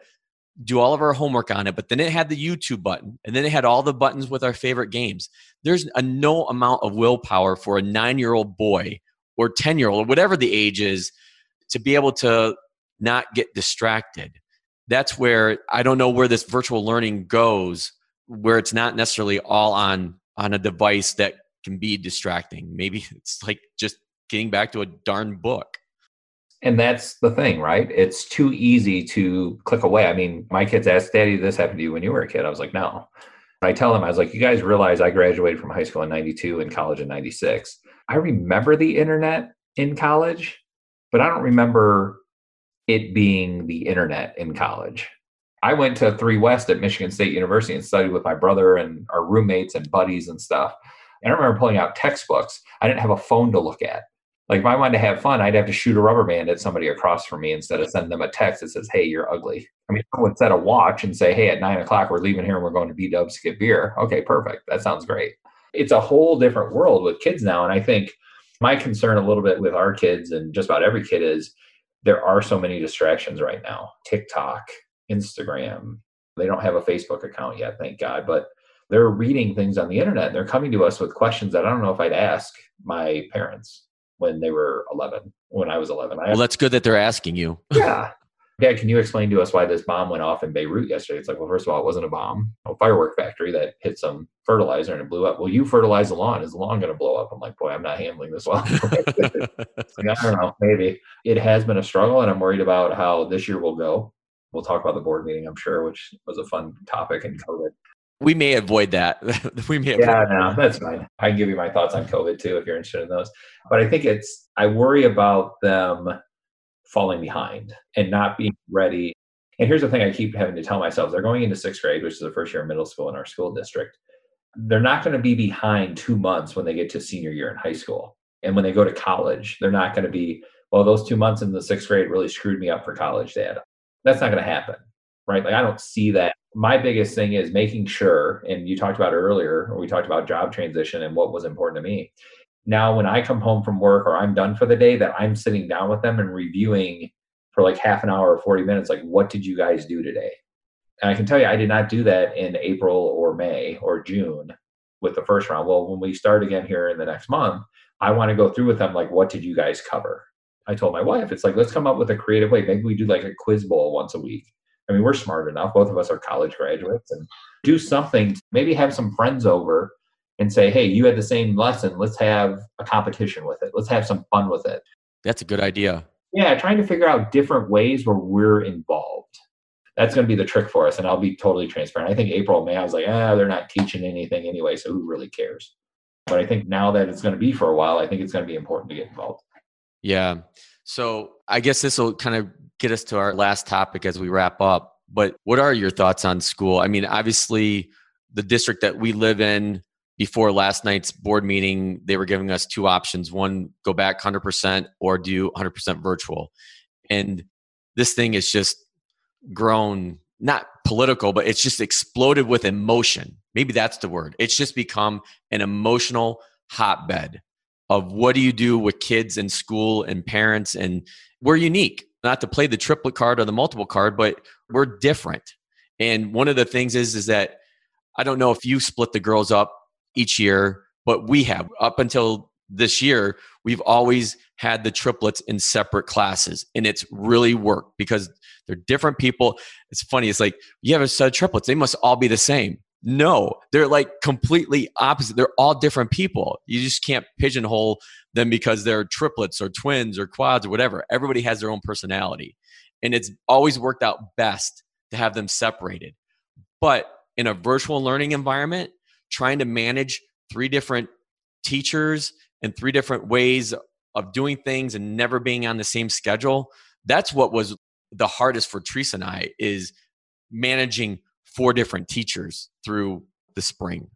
do all of our homework on it, but then it had the YouTube button and then it had all the buttons with our favorite games. There's a no amount of willpower for a nine year old boy or 10 year old or whatever the age is to be able to not get distracted. That's where I don't know where this virtual learning goes, where it's not necessarily all on on a device that can be distracting. Maybe (laughs) it's like just getting back to a darn book. And that's the thing, right? It's too easy to click away. I mean, my kids asked, Daddy, this happened to you when you were a kid. I was like, no. I tell them, I was like, you guys realize I graduated from high school in 92 and college in 96. I remember the internet in college, but I don't remember it being the internet in college. I went to Three West at Michigan State University and studied with my brother and our roommates and buddies and stuff. And I remember pulling out textbooks. I didn't have a phone to look at. Like if I wanted to have fun, I'd have to shoot a rubber band at somebody across from me instead of sending them a text that says, "Hey, you're ugly." I mean, I would set a watch and say, "Hey, at nine o'clock, we're leaving here and we're going to B to get beer." Okay, perfect. That sounds great. It's a whole different world with kids now, and I think my concern a little bit with our kids and just about every kid is there are so many distractions right now. TikTok, Instagram. They don't have a Facebook account yet, thank God, but they're reading things on the internet. They're coming to us with questions that I don't know if I'd ask my parents when they were 11 when i was 11 well that's good that they're asking you (laughs) yeah Dad, can you explain to us why this bomb went off in Beirut yesterday? It's like, well, first of all, it wasn't a bomb, a firework factory that hit some fertilizer and it blew up. Well, you fertilize the lawn. Is the lawn going to blow up? I'm like, boy, I'm not handling this well. like, (laughs) (laughs) I don't know, maybe. It has been a struggle, and I'm worried about how this year will go. We'll talk about the board meeting, I'm sure, which was a fun topic in COVID. We may avoid that. (laughs) we may. Yeah, no, that's fine. I can give you my thoughts on COVID too if you're interested in those. But I think it's I worry about them falling behind and not being ready. And here's the thing I keep having to tell myself they're going into sixth grade, which is the first year of middle school in our school district. They're not going to be behind two months when they get to senior year in high school. And when they go to college, they're not going to be, well, those two months in the sixth grade really screwed me up for college, dad. That's not going to happen, right? Like, I don't see that. My biggest thing is making sure, and you talked about earlier, we talked about job transition and what was important to me now when I come home from work or I'm done for the day, that I'm sitting down with them and reviewing for like half an hour or 40 minutes, like, what did you guys do today? And I can tell you, I did not do that in April or May or June with the first round. Well, when we start again here in the next month, I want to go through with them, like, what did you guys cover? I told my wife, it's like, let's come up with a creative way. Maybe we do like a quiz bowl once a week. I mean, we're smart enough. Both of us are college graduates and do something, maybe have some friends over and say, hey, you had the same lesson. Let's have a competition with it. Let's have some fun with it. That's a good idea. Yeah, trying to figure out different ways where we're involved. That's going to be the trick for us. And I'll be totally transparent. I think April, May, I was like, ah, they're not teaching anything anyway. So who really cares? But I think now that it's going to be for a while, I think it's going to be important to get involved. Yeah. So I guess this will kind of get us to our last topic as we wrap up. But what are your thoughts on school? I mean, obviously, the district that we live in, before last night's board meeting, they were giving us two options one, go back 100% or do 100% virtual. And this thing is just grown, not political, but it's just exploded with emotion. Maybe that's the word. It's just become an emotional hotbed of what do you do with kids in school and parents. And we're unique, not to play the triplet card or the multiple card, but we're different. And one of the things is, is that I don't know if you split the girls up each year, but we have up until this year, we've always had the triplets in separate classes, and it's really worked because they're different people. It's funny. It's like you have a set of triplets; they must all be the same. No, they're like completely opposite. They're all different people. You just can't pigeonhole them because they're triplets or twins or quads or whatever. Everybody has their own personality. And it's always worked out best to have them separated. But in a virtual learning environment, trying to manage three different teachers and three different ways of doing things and never being on the same schedule that's what was the hardest for teresa and i is managing four different teachers through the spring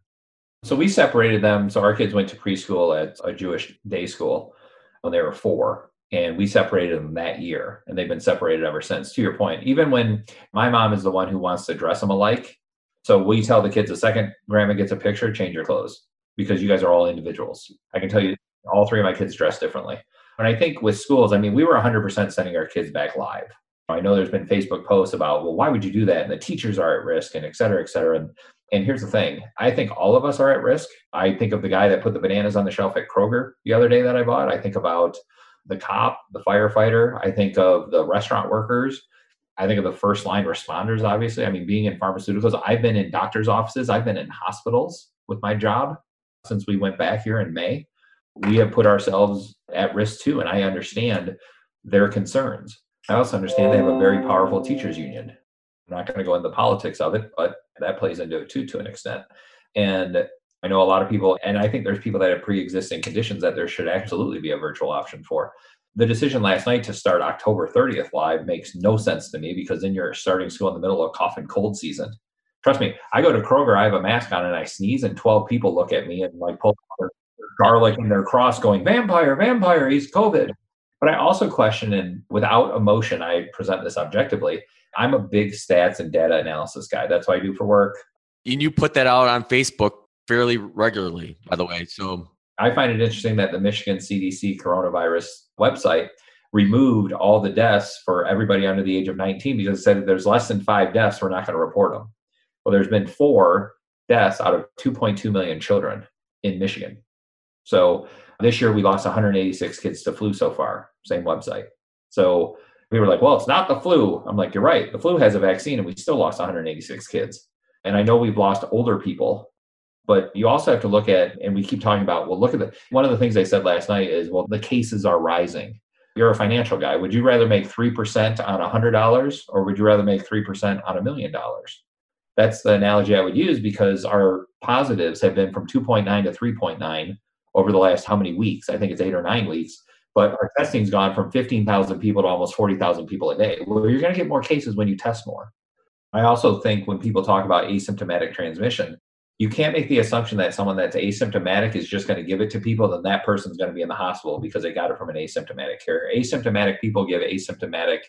so we separated them so our kids went to preschool at a jewish day school when they were four and we separated them that year and they've been separated ever since to your point even when my mom is the one who wants to dress them alike so we tell the kids the second grandma gets a picture, change your clothes because you guys are all individuals. I can tell you all three of my kids dress differently. And I think with schools, I mean, we were 100% sending our kids back live. I know there's been Facebook posts about, well, why would you do that? And the teachers are at risk and et cetera, et cetera. And, and here's the thing I think all of us are at risk. I think of the guy that put the bananas on the shelf at Kroger the other day that I bought. I think about the cop, the firefighter. I think of the restaurant workers. I think of the first line responders, obviously. I mean, being in pharmaceuticals, I've been in doctors' offices, I've been in hospitals with my job since we went back here in May. We have put ourselves at risk too, and I understand their concerns. I also understand they have a very powerful teachers union. I'm not going to go into the politics of it, but that plays into it too, to an extent. And I know a lot of people, and I think there's people that have pre existing conditions that there should absolutely be a virtual option for the decision last night to start October 30th live makes no sense to me because then you're starting school in the middle of cough and cold season. Trust me, I go to Kroger, I have a mask on and I sneeze, and 12 people look at me and like pull garlic in their cross, going, Vampire, vampire, he's COVID. But I also question, and without emotion, I present this objectively. I'm a big stats and data analysis guy. That's what I do for work. And you put that out on Facebook fairly regularly, by the way. So I find it interesting that the Michigan CDC coronavirus website removed all the deaths for everybody under the age of 19 because it said if there's less than five deaths, we're not going to report them. Well, there's been four deaths out of 2.2 million children in Michigan. So this year we lost 186 kids to flu so far, same website. So We were like, well, it's not the flu. I'm like, you're right. The flu has a vaccine and we still lost 186 kids. And I know we've lost older people, but you also have to look at, and we keep talking about, well, look at the, one of the things they said last night is, well, the cases are rising. You're a financial guy. Would you rather make 3% on $100 or would you rather make 3% on a million dollars? That's the analogy I would use because our positives have been from 2.9 to 3.9 over the last how many weeks? I think it's eight or nine weeks. But our testing's gone from 15,000 people to almost 40,000 people a day. Well, you're going to get more cases when you test more. I also think when people talk about asymptomatic transmission, you can't make the assumption that someone that's asymptomatic is just going to give it to people, then that person's going to be in the hospital because they got it from an asymptomatic carrier. Asymptomatic people give asymptomatic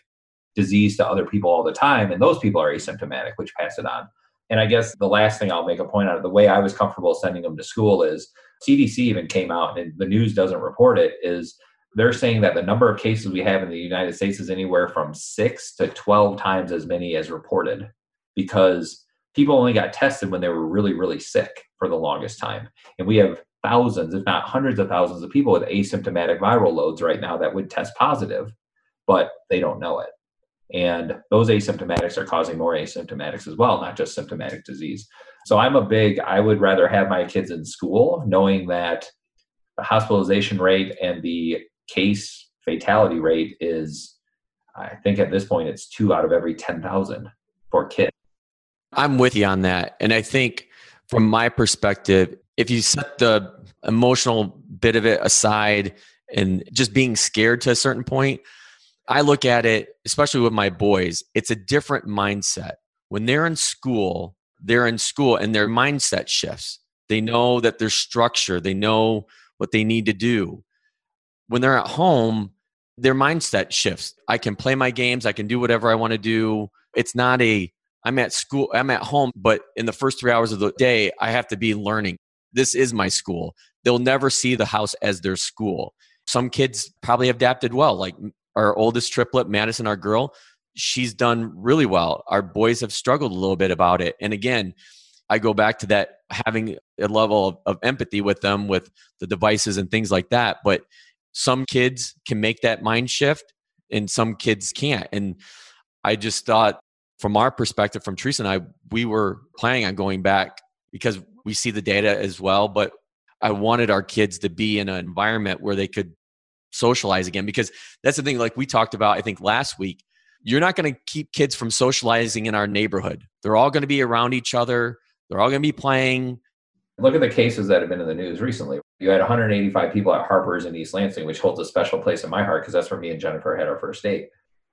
disease to other people all the time, and those people are asymptomatic, which pass it on. And I guess the last thing I'll make a point out of the way I was comfortable sending them to school is CDC even came out and the news doesn't report it is they're saying that the number of cases we have in the United States is anywhere from six to 12 times as many as reported because people only got tested when they were really, really sick for the longest time. And we have thousands, if not hundreds of thousands of people with asymptomatic viral loads right now that would test positive, but they don't know it. And those asymptomatics are causing more asymptomatics as well, not just symptomatic disease. So I'm a big, I would rather have my kids in school knowing that the hospitalization rate and the case fatality rate is, I think at this point, it's two out of every 10,000 for kids. I'm with you on that. And I think from my perspective, if you set the emotional bit of it aside and just being scared to a certain point, I look at it, especially with my boys, it's a different mindset. When they're in school, they're in school and their mindset shifts. They know that there's structure, they know what they need to do. When they're at home, their mindset shifts. I can play my games, I can do whatever I want to do. It's not a I'm at school, I'm at home, but in the first three hours of the day, I have to be learning. This is my school. They'll never see the house as their school. Some kids probably adapted well. Like our oldest triplet, Madison, our girl, she's done really well. Our boys have struggled a little bit about it. And again, I go back to that having a level of, of empathy with them with the devices and things like that. But some kids can make that mind shift and some kids can't. And I just thought from our perspective, from Teresa and I, we were planning on going back because we see the data as well. But I wanted our kids to be in an environment where they could socialize again because that's the thing like we talked about i think last week you're not going to keep kids from socializing in our neighborhood. They're all going to be around each other. They're all going to be playing. Look at the cases that have been in the news recently. You had 185 people at harper's in east lansing which holds a special place in my heart because that's where me and jennifer had our first date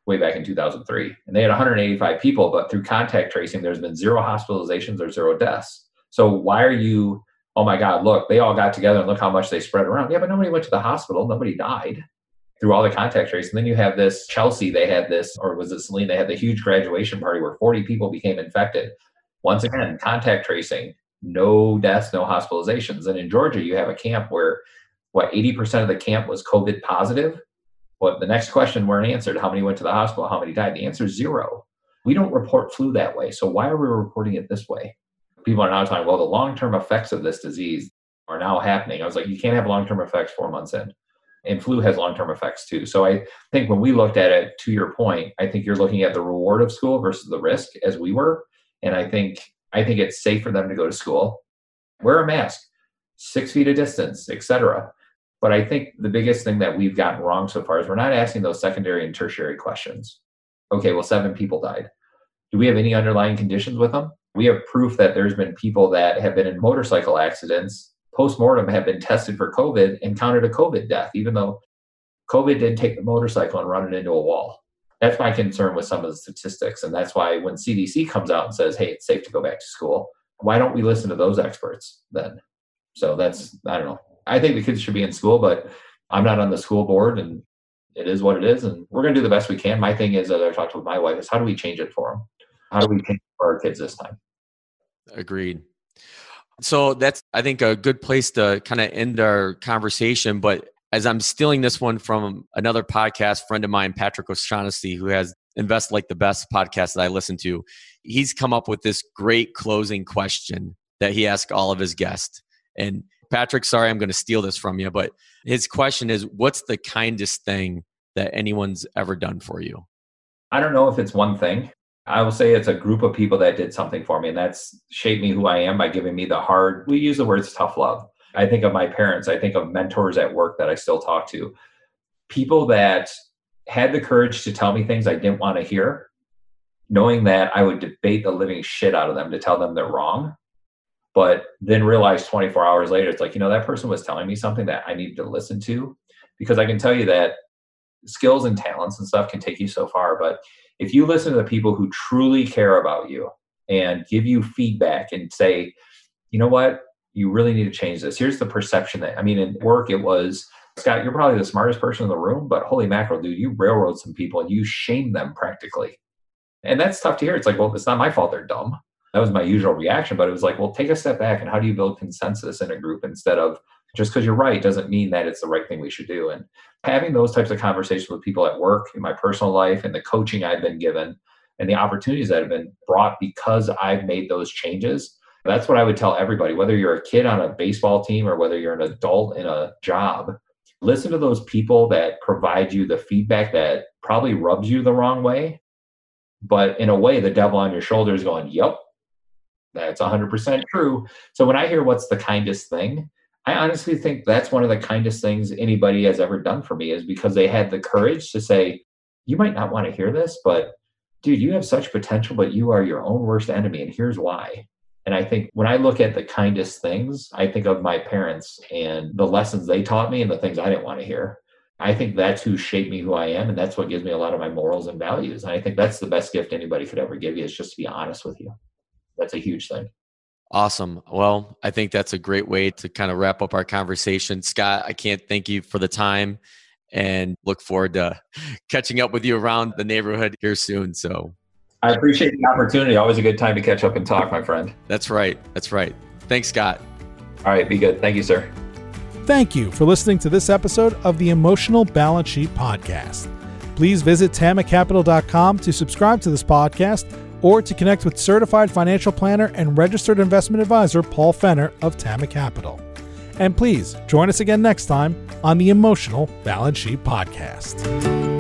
way back in 2003 and they had 185 people but through contact tracing there's been zero hospitalizations or zero deaths. So why are you oh my God, look, they all got together and look how much they spread around. Yeah, but nobody went to the hospital. Nobody died through all the contact tracing. And then you have this Chelsea, they had this, or was it Saline? They had the huge graduation party where 40 people became infected. Once again, contact tracing, no deaths, no hospitalizations. And in Georgia, you have a camp where what 80% of the camp was COVID positive. What the next question weren't answered. How many went to the hospital? How many died? The answer is zero. We don't report flu that way. So why are we reporting it this way? people are now talking, well, the long term effects of this disease are now happening. I was like, you can't have long term effects four months in. And flu has long term effects too. So I think when we looked at it, to your point, I think you're looking at the reward of school versus the risk as we were. And I think I think it's safe for them to go to school, wear a mask, six feet of distance, etc. But I think the biggest thing that we've gotten wrong so far is we're not asking those secondary and tertiary questions. Okay, well, seven people died. Do we have any underlying conditions with them? we have proof that there's been people that have been in motorcycle accidents post-mortem have been tested for covid and counted a covid death even though covid didn't take the motorcycle and run it into a wall. That's my concern with some of the statistics and that's why when cdc comes out and says hey it's safe to go back to school why don't we listen to those experts then? So that's i don't know. I think the kids should be in school but i'm not on the school board and it is what it is and we're going to do the best we can. My thing is as i talked with my wife is how do we change it for them how do we change it for our kids this time? Agreed. So that's, I think, a good place to kind of end our conversation. But as I'm stealing this one from another podcast friend of mine, Patrick O'Shaughnessy, who has Invest Like the Best podcast that I listen to, he's come up with this great closing question that he asks all of his guests. And Patrick, sorry, I'm going to steal this from you, but his question is What's the kindest thing that anyone's ever done for you? I don't know if it's one thing. I will say it's a group of people that did something for me, and that's shaped me who I am by giving me the hard, we use the words tough love. I think of my parents, I think of mentors at work that I still talk to, people that had the courage to tell me things I didn't want to hear, knowing that I would debate the living shit out of them to tell them they're wrong. But then realize 24 hours later, it's like, you know, that person was telling me something that I needed to listen to. Because I can tell you that skills and talents and stuff can take you so far. But if you listen to the people who truly care about you and give you feedback and say, you know what, you really need to change this. Here's the perception that, I mean, in work, it was, Scott, you're probably the smartest person in the room, but holy mackerel, dude, you railroad some people and you shame them practically. And that's tough to hear. It's like, well, it's not my fault they're dumb. That was my usual reaction, but it was like, well, take a step back and how do you build consensus in a group instead of just because you're right doesn't mean that it's the right thing we should do. And having those types of conversations with people at work, in my personal life, and the coaching I've been given, and the opportunities that have been brought because I've made those changes. That's what I would tell everybody, whether you're a kid on a baseball team or whether you're an adult in a job, listen to those people that provide you the feedback that probably rubs you the wrong way. But in a way, the devil on your shoulder is going, Yep, that's 100% true. So when I hear what's the kindest thing, I honestly think that's one of the kindest things anybody has ever done for me is because they had the courage to say, You might not want to hear this, but dude, you have such potential, but you are your own worst enemy. And here's why. And I think when I look at the kindest things, I think of my parents and the lessons they taught me and the things I didn't want to hear. I think that's who shaped me who I am. And that's what gives me a lot of my morals and values. And I think that's the best gift anybody could ever give you is just to be honest with you. That's a huge thing. Awesome. Well, I think that's a great way to kind of wrap up our conversation. Scott, I can't thank you for the time and look forward to (laughs) catching up with you around the neighborhood here soon. So I appreciate the opportunity. Always a good time to catch up and talk, my friend. That's right. That's right. Thanks, Scott. All right. Be good. Thank you, sir. Thank you for listening to this episode of the Emotional Balance Sheet Podcast. Please visit tamacapital.com to subscribe to this podcast or to connect with certified financial planner and registered investment advisor Paul Fenner of Tama Capital. And please join us again next time on the Emotional Balance Sheet Podcast.